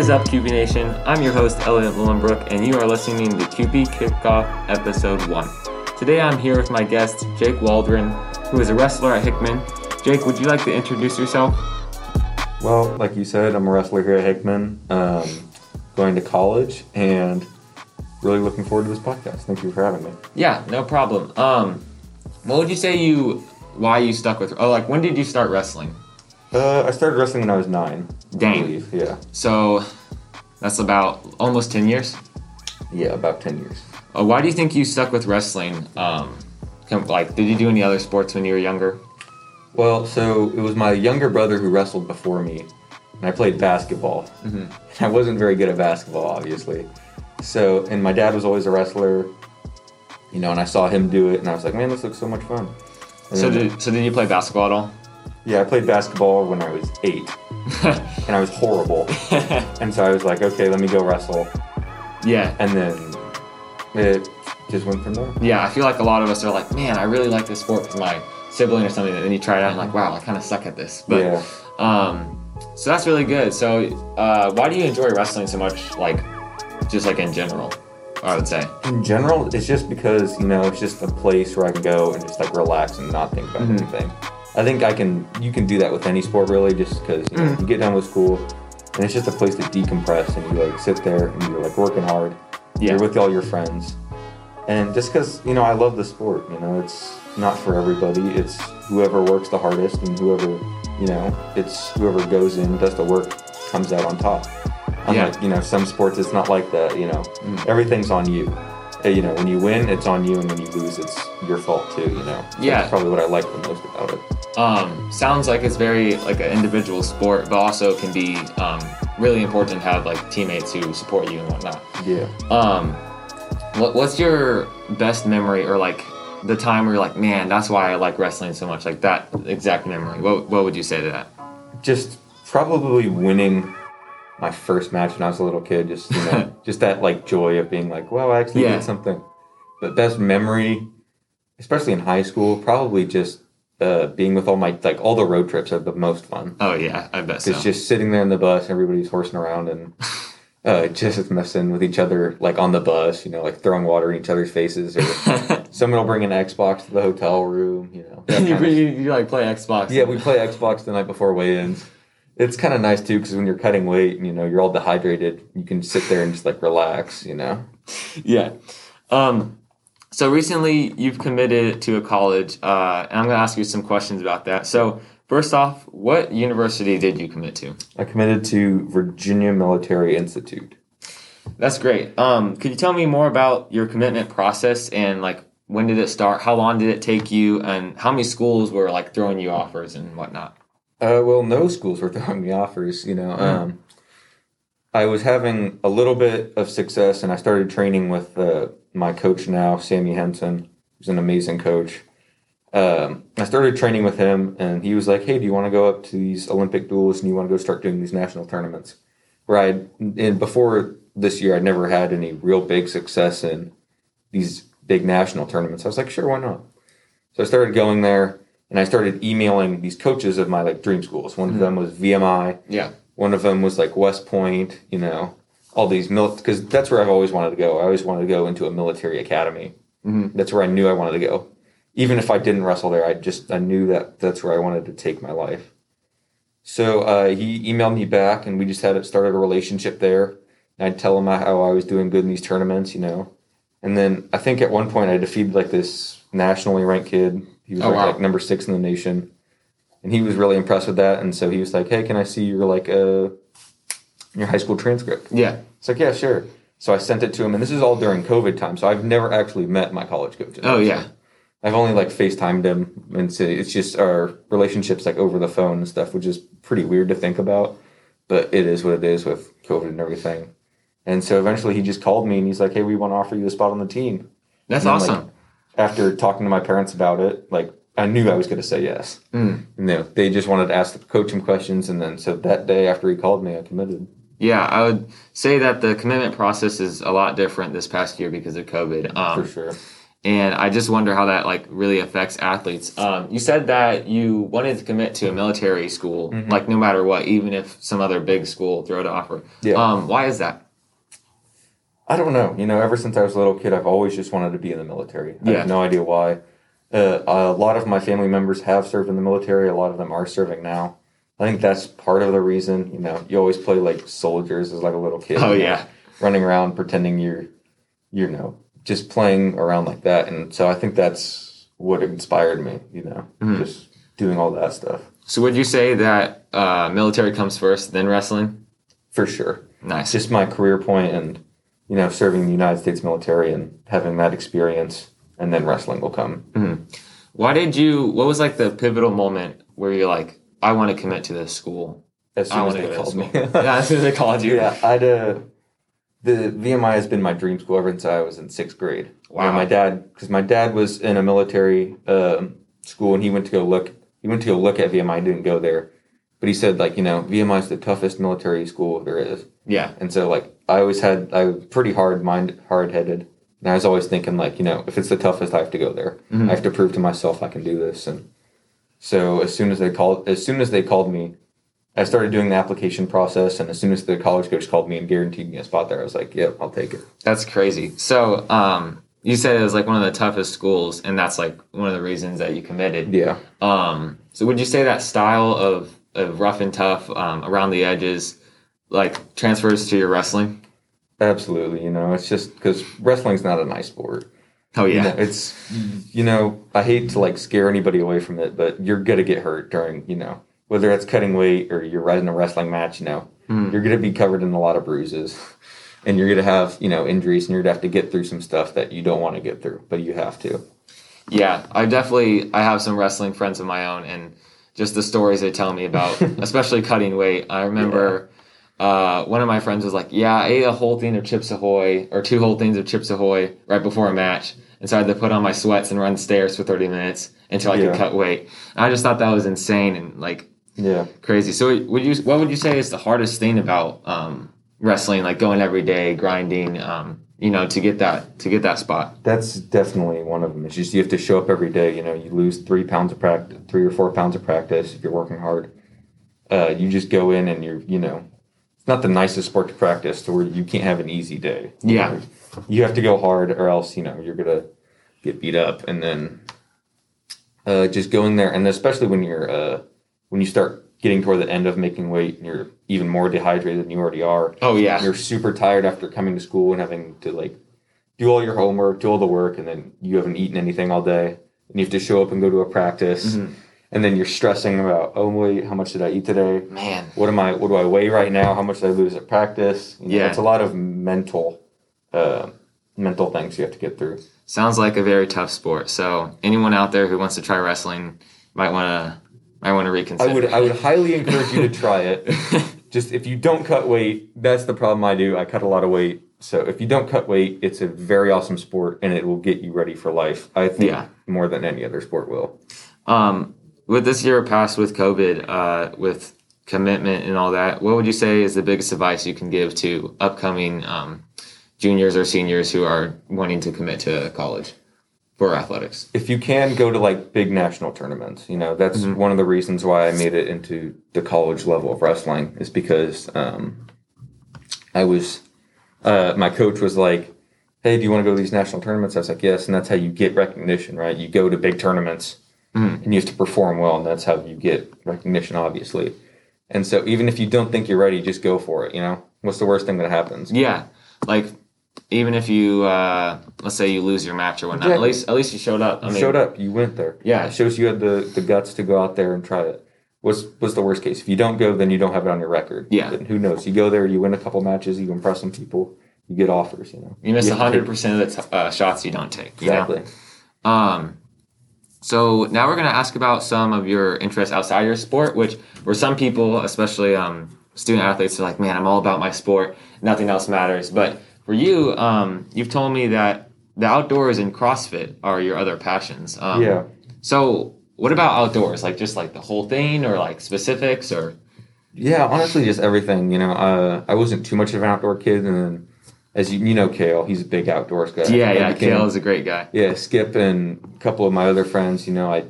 What is up, Kewpie Nation? I'm your host, Elliot Lillenbrook, and you are listening to Kewpie Kickoff Episode 1. Today I'm here with my guest, Jake Waldron, who is a wrestler at Hickman. Jake, would you like to introduce yourself? Well, like you said, I'm a wrestler here at Hickman, um, going to college, and really looking forward to this podcast. Thank you for having me. Yeah, no problem. Um, what would you say you, why you stuck with, oh, like when did you start wrestling? Uh, I started wrestling when I was nine. Dang. Yeah. So that's about almost 10 years. Yeah, about 10 years. Uh, why do you think you stuck with wrestling? Um, like, did you do any other sports when you were younger? Well, so it was my younger brother who wrestled before me, and I played basketball. Mm-hmm. I wasn't very good at basketball, obviously. So, and my dad was always a wrestler, you know, and I saw him do it, and I was like, man, this looks so much fun. And So then- did, so did you play basketball at all? Yeah, I played basketball when I was eight, and I was horrible. and so I was like, okay, let me go wrestle. yeah. And then it just went from there. Yeah, I feel like a lot of us are like, man, I really like this sport because my sibling or something, and then you try it out and like, wow, I kind of suck at this. But yeah. um, so that's really good. So uh, why do you enjoy wrestling so much? Like, just like in general, I would say. In general, it's just because, you know, it's just a place where I can go and just like relax and not think about Mhm. anything. I think I can, you can do that with any sport really, just because, you know, Mhm. you get done with school and it's just a place to decompress and you like sit there and you're like working hard. Yeah. You're with all your friends. And just because, you know, I love the sport, you know, it's not for everybody. It's whoever works the hardest and whoever, you know, it's whoever goes in, does the work, comes out on top. Yeah. You know, some sports, it's not like that, you know, Mm. everything's on you. You know, when you win, it's on you, and when you lose, it's your fault too, you know. So Yeah. That's probably what I like the most about it. Um, sounds like it's very like an individual sport, but also can be um, really important to have like teammates who support you and whatnot. Yeah. Um, what, what's your best memory or like the time where you're like, man, that's why I like wrestling so much? Like that exact memory. What, what would you say to that? Just probably winning my first match when I was a little kid. Just, you know, just that like joy of being like, well, I actually Yeah. did something. But best memory, especially in high school, probably just uh, being with all my, like, all the road trips are the most fun. Oh yeah, I bet so. It's just sitting there in the bus, everybody's horsing around and uh, just messing with each other, like on the bus, you know, like throwing water in each other's faces. Or someone will bring an Xbox to the hotel room, you know. you, you, you like play Xbox. yeah, we play Xbox the night before weigh-ins. It's kind of nice too because when you're cutting weight, and, you know, you're all dehydrated. You can sit there and just like relax, you know. yeah. Um, so recently you've committed to a college, uh, and I'm going to ask you some questions about that. So first off, what university did you commit to? I committed to Virginia Military Institute. That's great. Um, could you tell me more about your commitment process and like when did it start? How long did it take you? And how many schools were like throwing you offers and whatnot? Uh, well, no schools were throwing me offers. You know, um, I was having a little bit of success, and I started training with uh, my coach now, Sammy Henson, who's an amazing coach. Um, I started training with him, and he was like, "Hey, do you want to go up to these Olympic duels, and you want to go start doing these national tournaments?" Where I, and before this year, I'd never had any real big success in these big national tournaments. I was like, "Sure, why not?" So I started going there and I started emailing these coaches of my like dream schools. One of them was VMI. Yeah. One of them was like West Point. You know, all these mil because that's where I've always wanted to go. I always wanted to go into a military academy. Mhm. That's where I knew I wanted to go. Even if I didn't wrestle there, I just I knew that that's where I wanted to take my life. So uh, he emailed me back, and we just had it started a relationship there. And I'd tell him how I was doing good in these tournaments, you know. And then I think at one point I defeated like this nationally ranked kid. He was Oh, like, wow. like number six in the nation, and he was really impressed with that. And so he was like, "Hey, can I see your like uh your high school transcript?" Yeah. It's like, "Yeah, sure." So I sent it to him, and this is all during COVID time. So I've never actually met my college coaches. Oh yeah. I've only like FaceTimed him, and so it's just our relationships like over the phone and stuff, which is pretty weird to think about, but it is what it is with COVID and everything. And so eventually he just called me and he's like, "Hey, we want to offer you a spot on the team." That's then, like, awesome. After talking to my parents about it, like I knew I was going to say yes. Mm. And they, they just wanted to ask the coach him questions, and then so that day after he called me, I committed. Yeah, I would say that the commitment process is a lot different this past year because of COVID. Um, for sure. and I just wonder how that like really affects athletes. Um, you said that you wanted to commit to a military school, Mm-hmm. like no matter what, even if some other big school throw it offer. Yeah. Um, why is that? I don't know. You know, ever since I was a little kid, I've always just wanted to be in the military. I Yeah. have no idea why. Uh, a lot of my family members have served in the military. A lot of them are serving now. I think that's part of the reason. You know, you always play like soldiers as like a little kid. Oh you know, yeah, running around pretending you're, you know, just playing around like that. And so I think that's what inspired me. You know, Mhm. just doing all that stuff So would you say that uh, military comes first, then wrestling? for sure. Nice. just my career point and you know serving the united states military and having that experience and then wrestling will come Why did you? What was like the pivotal moment where you're like, I want to commit to this school. as I soon as they called me yeah, as soon as they called you. yeah i'd uh the vmi has been my dream school ever since i was in sixth grade Wow. my dad because my dad was in a military um, school and he went to go look he went to go look at vmi didn't go there but he said like you know vmi is the toughest military school there is Yeah. And so like I always had I was pretty hard mind hard headed. And I was always thinking like, you know, if it's the toughest I have to go there. Mhm. I have to prove to myself I can do this. And so as soon as they called as soon as they called me, I started doing the application process and as soon as the college coach called me and guaranteed me a spot there, I was like, Yep, I'll take it. That's crazy. So, um, you said it was like one of the toughest schools, and that's like one of the reasons that you committed. Yeah. Um, so would you say that style of, of rough and tough, um, around the edges, like transfers to your wrestling? Absolutely. You know, it's just because wrestling's not a nice sport. Oh You yeah. know, it's you know, I hate to like scare anybody away from it, but you're gonna get hurt during, you know, whether it's cutting weight or you're in a wrestling match, you know, Mhm. you're gonna be covered in a lot of bruises. And you're gonna have, you know, injuries and you're gonna have to get through some stuff that you don't want to get through, but you have to. Yeah, I definitely I have some wrestling friends of my own, and just the stories they tell me about, especially cutting weight. I remember uh, one of my friends was like, "Yeah, I ate a whole thing of Chips Ahoy or two whole things of Chips Ahoy right before a match, and so I had to put on my sweats and run stairs for thirty minutes until I Yeah. could cut weight." And I just thought that was insane and like Yeah. crazy. So, would you what would you say is the hardest thing about um, wrestling, like going every day, grinding, um, you know, to get that to get that spot? That's definitely one of them. It's just you have to show up every day. You know, you lose three pounds of practice, three or four pounds of practice if you're working hard. Uh, you just go in and you're, you know, it's not the nicest sport to practice to where you can't have an easy day. You Yeah. know, you have to go hard or else, you know, you're gonna get beat up. And then uh, just going there, and especially when you're uh, when you start getting toward the end of making weight, and you're even more dehydrated than you already are Oh yeah, you're super tired after coming to school and having to like do all your homework, do all the work, and then you haven't eaten anything all day, and you have to show up and go to a practice, Mhm. And then you're stressing about, oh wait, how much did I eat today? man. What am I? What do I weigh right now? How much did I lose at practice? You know, Yeah. it's a lot of mental, uh, mental things you have to get through. Sounds like a very tough sport. So anyone out there who wants to try wrestling might want to might want to reconsider. I would, I would highly encourage you to try it. Just if you don't cut weight, that's the problem I do. I cut a lot of weight. So if you don't cut weight, it's a very awesome sport and it will get you ready for life. I think Yeah. more than any other sport will. um, with this year past with COVID, uh, with commitment and all that, what would you say is the biggest advice you can give to upcoming um, juniors or seniors who are wanting to commit to college for athletics? If you can go to like big national tournaments, you know, that's Mhm. one of the reasons why I made it into the college level of wrestling is because um, I was, uh, my coach was like, Hey, do you want to go to these national tournaments? I was like, Yes. And that's how you get recognition, right? You go to big tournaments Mhm. and you have to perform well, and that's how you get recognition, obviously. And so even if you don't think you're ready, just go for it, you know? What's the worst thing that happens? Yeah, like even if you uh, let's say you lose your match or whatnot, at least at least you showed up. I You mean, showed up, you went there. Yeah. It shows you had the, the guts to go out there and try it. What's what's the worst case? If you don't go, then you don't have it on your record. Yeah. Then who knows? You go there, you win a couple matches, you impress some people, you get offers, you know. You miss hundred percent of the t- uh, shots you don't take. you know? Exactly. Um, so now we're going to ask about some of your interests outside your sport, which for some people, especially um, student athletes, are like, man, I'm all about my sport. Nothing else matters. But for you, um, you've told me that the outdoors and CrossFit are your other passions. Um, yeah. So what about outdoors? Like just like the whole thing, or like specifics, or Yeah, honestly, just everything. You know, uh, I wasn't too much of an outdoor kid, and then as you you know, Kale, he's a big outdoors guy. Yeah, yeah. became- Kale is a great guy. yeah, Skip and a couple of my other friends, you know, I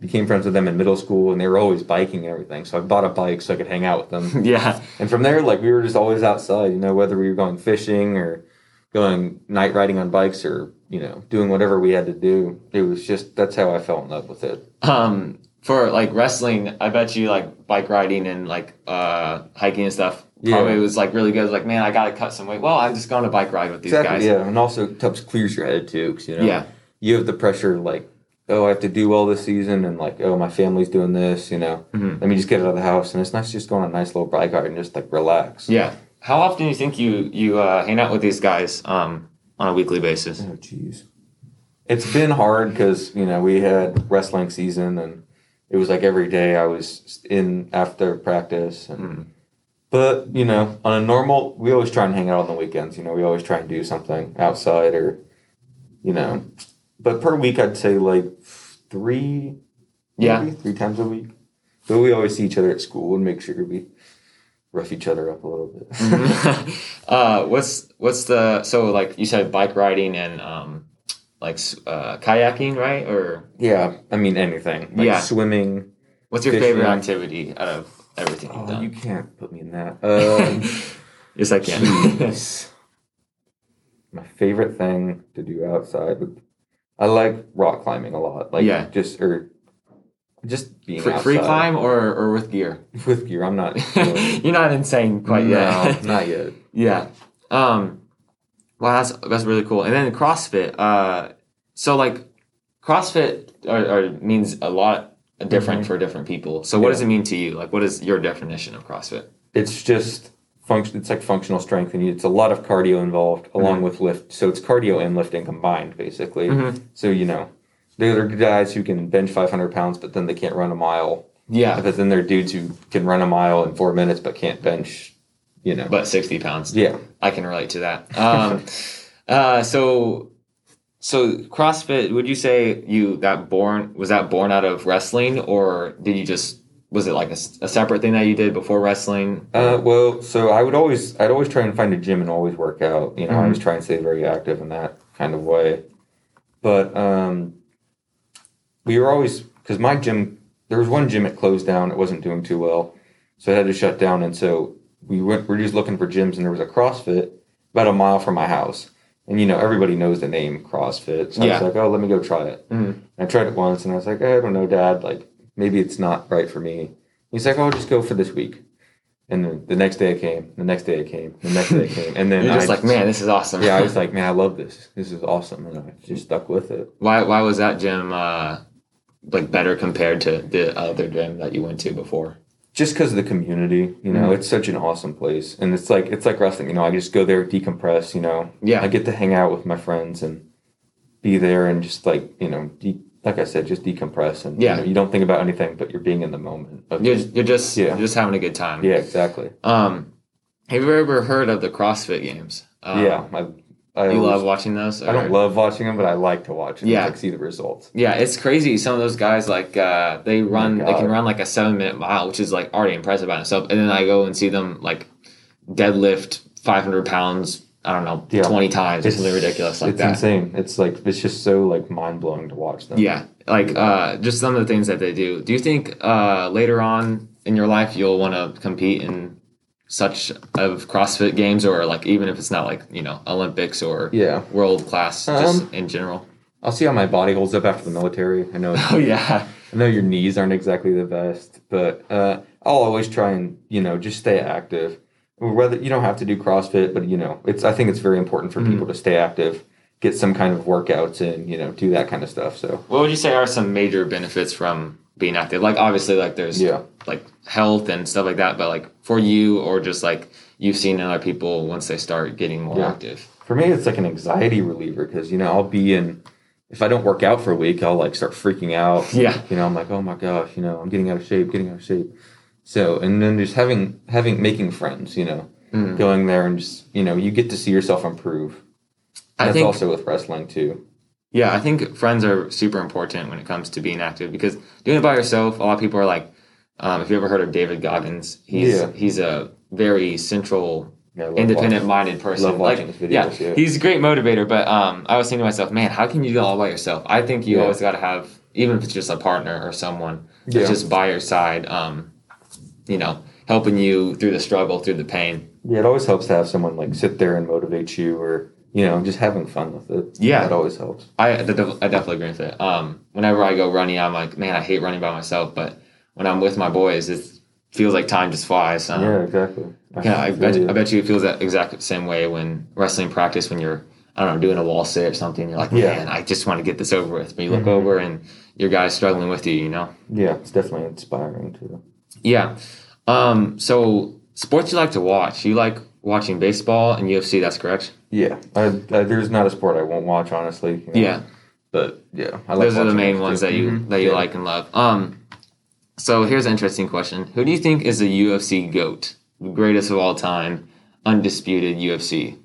became friends with them in middle school and they were always biking and everything. So I bought a bike so I could hang out with them. Yeah, and from there, like we were just always outside, you know, whether we were going fishing or going night riding on bikes or, you know, doing whatever we had to do. It was just, that's how I fell in love with it. um for like wrestling i bet you like bike riding and like uh hiking and stuff probably Yeah. was like really good like man i gotta cut some weight well i'm just going to bike ride with these exactly. guys Yeah. And also it helps clears your head too. Cause, you know, Yeah. you have the pressure like, oh, I have to do well this season and like, oh, my family's doing this, you know, Mhm. let me just get out of the house. And it's nice just going on a nice little bike ride and just like relax. yeah how often do you think you you uh hang out with these guys um on a weekly basis Oh, jeez. It's been hard because, you know, we had wrestling season and it was like every day I was in after practice. And, Mhm. But, you know, on a normal, we always try and hang out on the weekends. You know, we always try and do something outside or, you know, but per week, I'd say like three, Yeah. maybe three times a week. But we always see each other at school and make sure we rough each other up a little bit. uh what's what's the so like you said bike riding and um like uh kayaking right or yeah, I mean, anything. Like Yeah. swimming. what's your favorite activity out of everything you've Oh, done you can't put me in that. Um, yes i can. My favorite thing to do outside I like rock climbing a lot. Like Yeah. just or just being free, free climb or or with gear with gear. I'm not. really- you're not insane quite no, yet not yet. Yeah. Um wow, that's that's really cool. And then CrossFit, uh so like CrossFit are, are, means a lot different Mhm. for different people. So what Yeah. does it mean to you? Like what is your definition of CrossFit? It's just function. It's like functional strength, and it's a lot of cardio involved along Mm-hmm. with lift. So it's cardio and lifting combined, basically. Mhm. So you know, there are guys who can bench 500 pounds, but then they can't run a mile. Yeah. But then there are dudes who can run a mile in four minutes, but can't bench. You know. But 60 pounds. yeah. I can relate to that. Um uh so so CrossFit, would you say you that born was that born out of wrestling or did you just was it like a separate thing that you did before wrestling? Uh, well, so I would always, I'd always try and find a gym and always work out. You know, I Mhm. always try and stay very active in that kind of way. But um, we were always because my gym, there was one gym that closed down. It wasn't doing too well, so it had to shut down. And so we went. We are just looking for gyms, and there was a CrossFit about a mile from my house. And you know, everybody knows the name CrossFit. So I was like, oh, let me go try it. Mhm. I tried it once, and I was like, I don't know, Dad. Like, maybe it's not right for me. He's like, oh, just go for this week. And then the next day I came, the next day I came, the next day I came, and then You're just I like, man, this is awesome. yeah, I was like, man, I love this. This is awesome, and I just stuck with it. Why why was that gym uh like better compared to the other gym that you went to before? Just because of the community, you know, Mhm. it's such an awesome place, and it's like it's like wrestling. You know, I just go there, decompress. You know, Yeah. I get to hang out with my friends and be there, and just like you know, de- like I said, just decompress, and Yeah. you, know, you don't think about anything, but you're being in the moment. Of You're, you're just Yeah. you're just having a good time. yeah, exactly. Um have you ever heard of the CrossFit games? Um, yeah, I, I You always- love watching those? I don't love watching them, but I like to watch them. Yeah. like see the results. Yeah, it's crazy. Some of those guys like uh, they run, they can run like a seven minute mile, which is like already impressive by itself. And then I go and see them like deadlift five hundred pounds. I don't know, Yeah. twenty times. It's something ridiculous like it's that. insane. It's like it's just so like mind blowing to watch them. Yeah, like uh, just some of the things that they do. Do you think uh, later on in your life you'll want to compete in such of CrossFit games, or like even if it's not like you know Olympics or Yeah. world class, just Um, in general? I'll see how my body holds up after the military. I know Oh yeah, I know your knees aren't exactly the best, but uh, I'll always try and you know just stay active. Whether you don't have to do CrossFit, but you know it's I think it's very important for Mhm. people to stay active, get some kind of workouts in, you know, do that kind of stuff. So what would you say are some major benefits from being active? Like obviously, like there's yeah, like health and stuff like that, but like for you or just like you've seen in other people once they start getting more Yeah. active. for me it's like an anxiety reliever because you know I'll be in. If I don't work out for a week, I'll like start freaking out. Yeah, you know i'm like oh my gosh you know i'm getting out of shape getting out of shape so and then just having having making friends you know Mm. going there and just you know you get to see yourself improve I that's think also with wrestling too Yeah, I think friends are super important when it comes to being active because doing it by yourself, a lot of people are like, um, if you ever heard of David Goggins, he's Yeah. he's a very central Yeah, I love independent minded person. like, his yeah, videos, yeah. he's a great motivator. But um, I was thinking to myself, man, how can you do it all by yourself? I think you always got to have, even if it's just a partner or someone just by your side. Um, you know, helping you through the struggle, through the pain. Yeah, it always helps to have someone like sit there and motivate you, or you know, I'm just having fun with it. Yeah. that always helps. I, I definitely agree with it. Um, whenever I go running, I'm like, man, I hate running by myself. But when I'm with my boys, it feels like time just flies. Um, yeah, exactly. Yeah, I bet, you. I bet you it feels that exact same way when wrestling practice when you're I don't know doing a wall sit or something. You're like, Yeah. man, I just want to get this over with. But you look Mhm. over and your guy's struggling with you. You know? Yeah, it's definitely inspiring too. Yeah. Um. So sports you like to watch? You like watching baseball and UFC? That's correct. Yeah, I, I, there's not a sport I won't watch honestly. you know, Yeah. but yeah, I like Those are the main ones too. that you Mhm. that you Yeah. like and love. Um. So here's an interesting question: Who do you think is the UFC goat, the greatest of all time, undisputed UFC?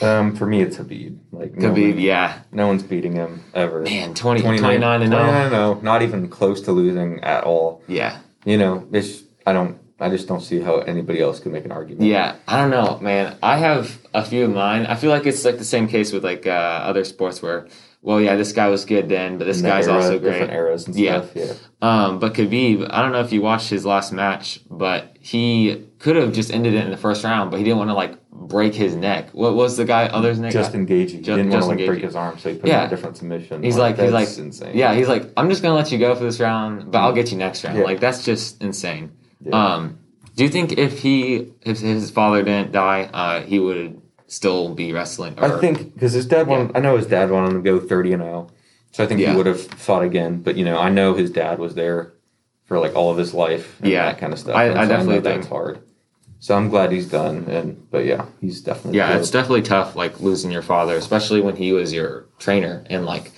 Um, for me, it's Khabib. Like no Khabib, one- yeah. no one's beating him ever. Man, 20, 29 and oh. 0. 29 and 0, not even close to losing at all. Yeah. You know, it's I don't I just don't see how anybody else could make an argument. Yeah, I don't know, man. I have a few of mine. I feel like it's like the same case with like uh, other sports where, well, yeah, this guy was good then, but this guy's era, also great. Different eras and Yeah. stuff. Yeah. Um, but Khabib, I don't know if you watched his last match, but he could have just ended it in the first round, but he didn't want to like break his neck. What was the guy other's neck? Just engaging. He didn't want just to like break his arm, so he put him in a different submission. He's like, he's like, insane. yeah, he's like, I'm just gonna let you go for this round, but I'll get you next round. Yeah. Like that's just insane. Yeah. Um, do you think if he, if his father didn't die, uh, he would still be wrestling? I think because his dad wanted, I know his dad wanted him to go 30 and 0. So I think Yeah. he would have fought again. But, you know, I know his dad was there for like all of his life and Yeah. that kind of stuff. I- I so definitely know think- that's hard. So I'm glad he's done. And, but yeah, he's definitely. Yeah, it's definitely tough, like losing your father, especially when he was your trainer and like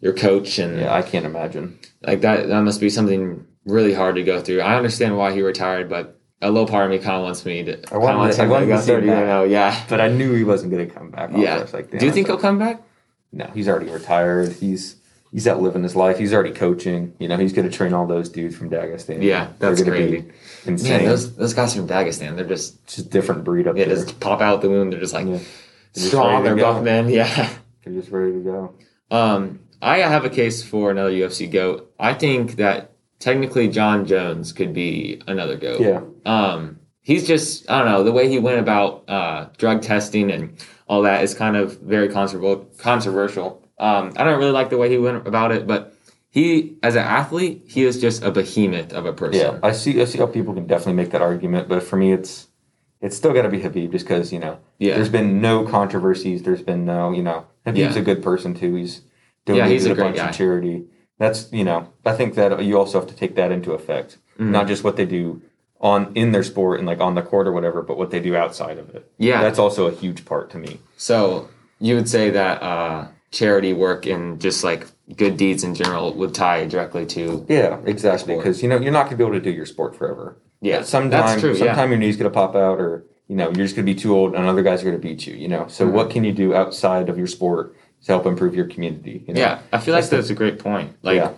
your coach, and yeah, I can't imagine. like that. That must be something really hard to go through. I understand why he retired, but a little part of me kind of wants me to. I wanted wants to- I wanted to see him 30 back. yeah, But I knew he wasn't going to come back. Yeah. Like, Do you think he'll come back? No, he's already retired. He's he's out living his life. He's already coaching. You know, he's going to train all those dudes from Dagestan. Yeah, They're that's crazy. Insane. Man, those those guys from Dagestan, they're just it's just different breed up yeah, there. just pop out the womb. They're just like Yeah. just strong. They're buff men. Yeah. They're just ready to go. Um, I have a case for another UFC goat. I think that technically Jon Jones could be another goat. Yeah. Um, he's just I don't know the way he went about uh, drug testing and all that is kind of very controversial. Controversial. Um, I don't really like the way he went about it, but he, as an athlete, he is just a behemoth of a person. Yeah, I see. I see how people can definitely make that argument, but for me, it's it's still got to be Khabib, just because you know, Yeah. there's been no controversies. There's been no, you know, Khabib's Yeah. a good person too. He's Yeah, donated he's a a, bunch guy. of charity. That's you know, I think that you also have to take that into effect, Mhm. not just what they do on in their sport and like on the court or whatever, but what they do outside of it. Yeah. that's also a huge part to me. So you would say that uh, charity work and just like good deeds in general would tie directly to Yeah, exactly. Because you know you're not gonna be able to do your sport forever. yeah. sometime, that's true. sometime yeah. your knee's gonna pop out, or you know you're just gonna be too old, and other guys are gonna beat you. You know, so Mhm. what can you do outside of your sport to help improve your community? You know? Yeah, I feel like That's a great point. Like yeah,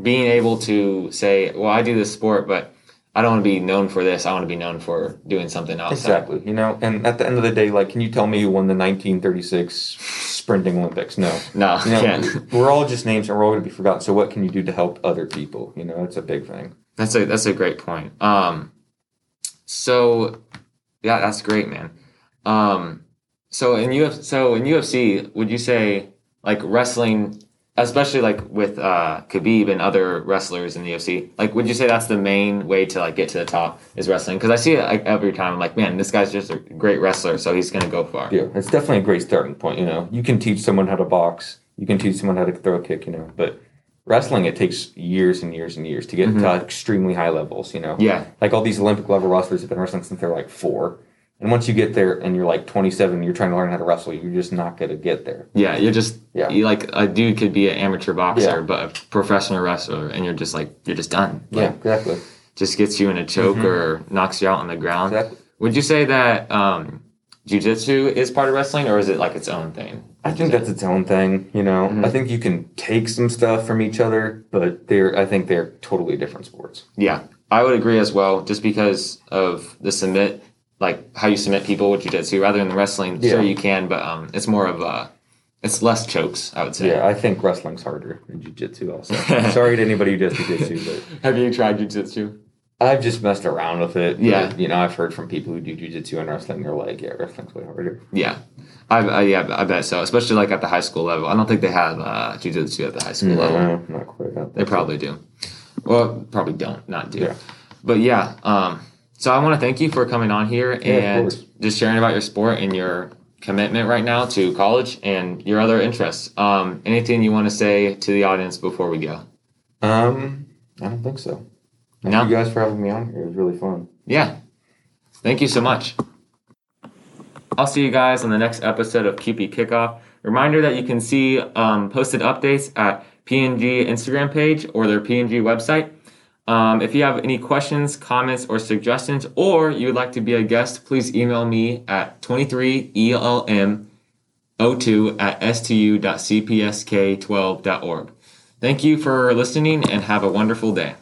being able to say, "Well, I do this sport, but I don't want to be known for this. I want to be known for doing something else. exactly. You know, and at the end of the day, like, can you tell me who won the 1936 sprinting Olympics? No. No, You know, we're all just names, and we're all gonna be forgotten. So what can you do to help other people? You know, that's a big thing. That's a that's a great point. Um, so yeah, that's great, man. Um, so in UFC, so in UFC, would you say like wrestling, especially like with uh, Khabib and other wrestlers in the UFC, like would you say that's the main way to like get to the top is wrestling? Because I see it like every time. I'm like, man, this guy's just a great wrestler, so he's gonna go far. Yeah, it's definitely a great starting point. You know, you can teach someone how to box, you can teach someone how to throw a kick. You know, but wrestling it takes years and years and years to get Mhm. to extremely high levels. You know, Yeah, like all these Olympic level wrestlers have been wrestling since they're like four, and once you get there and you're like 27, you're trying to learn how to wrestle. You're just not gonna get there. yeah, you're just Yeah. you like a dude could be an amateur boxer, Yeah. but a professional wrestler, and you're just like you're just done. Like, Yeah, exactly. just gets you in a choke Mhm. or knocks you out on the ground. Exactly. Would you say that um, jujitsu is part of wrestling, or is it like its own thing? I think that's its own thing. You know, Mhm. I think you can take some stuff from each other, but they're I think they're totally different sports. Yeah, I would agree as well. Just because of the submit, like how you submit people with jiu-jitsu rather than wrestling. Yeah. Sure, you can, but um, it's more of a it's less chokes. I would say. Yeah, I think wrestling's harder than jujitsu. Also, sorry to anybody who does jujitsu, but Have you tried jiu-jitsu? I've just messed around with it. Yeah. you know, I've heard from people who do jujitsu and wrestling. They're like, yeah, wrestling's way harder. Yeah. I, I yeah I bet so especially like at the high school level I don't think they have uh, jiu-jitsu at the high school level not quite. Not They probably do. Well, probably don't, not do. Yeah. But yeah, um, so I want to thank you for coming on here of and just sharing about your sport and your commitment right now to college and your other interests. Um, anything you want to say to the audience before we go? Um, I don't think so. Thank No? you guys for having me on here. It was really fun. Yeah. Thank you so much. I'll see you guys on the next episode of Kewpie Kickoff. Reminder that you can see um, posted updates at PNG Instagram page or their PNG website. Um, if you have any questions, comments, or suggestions, or you would like to be a guest, please email me at E 23elm02 at stu.cpsk12.org. Thank you for listening and have a wonderful day.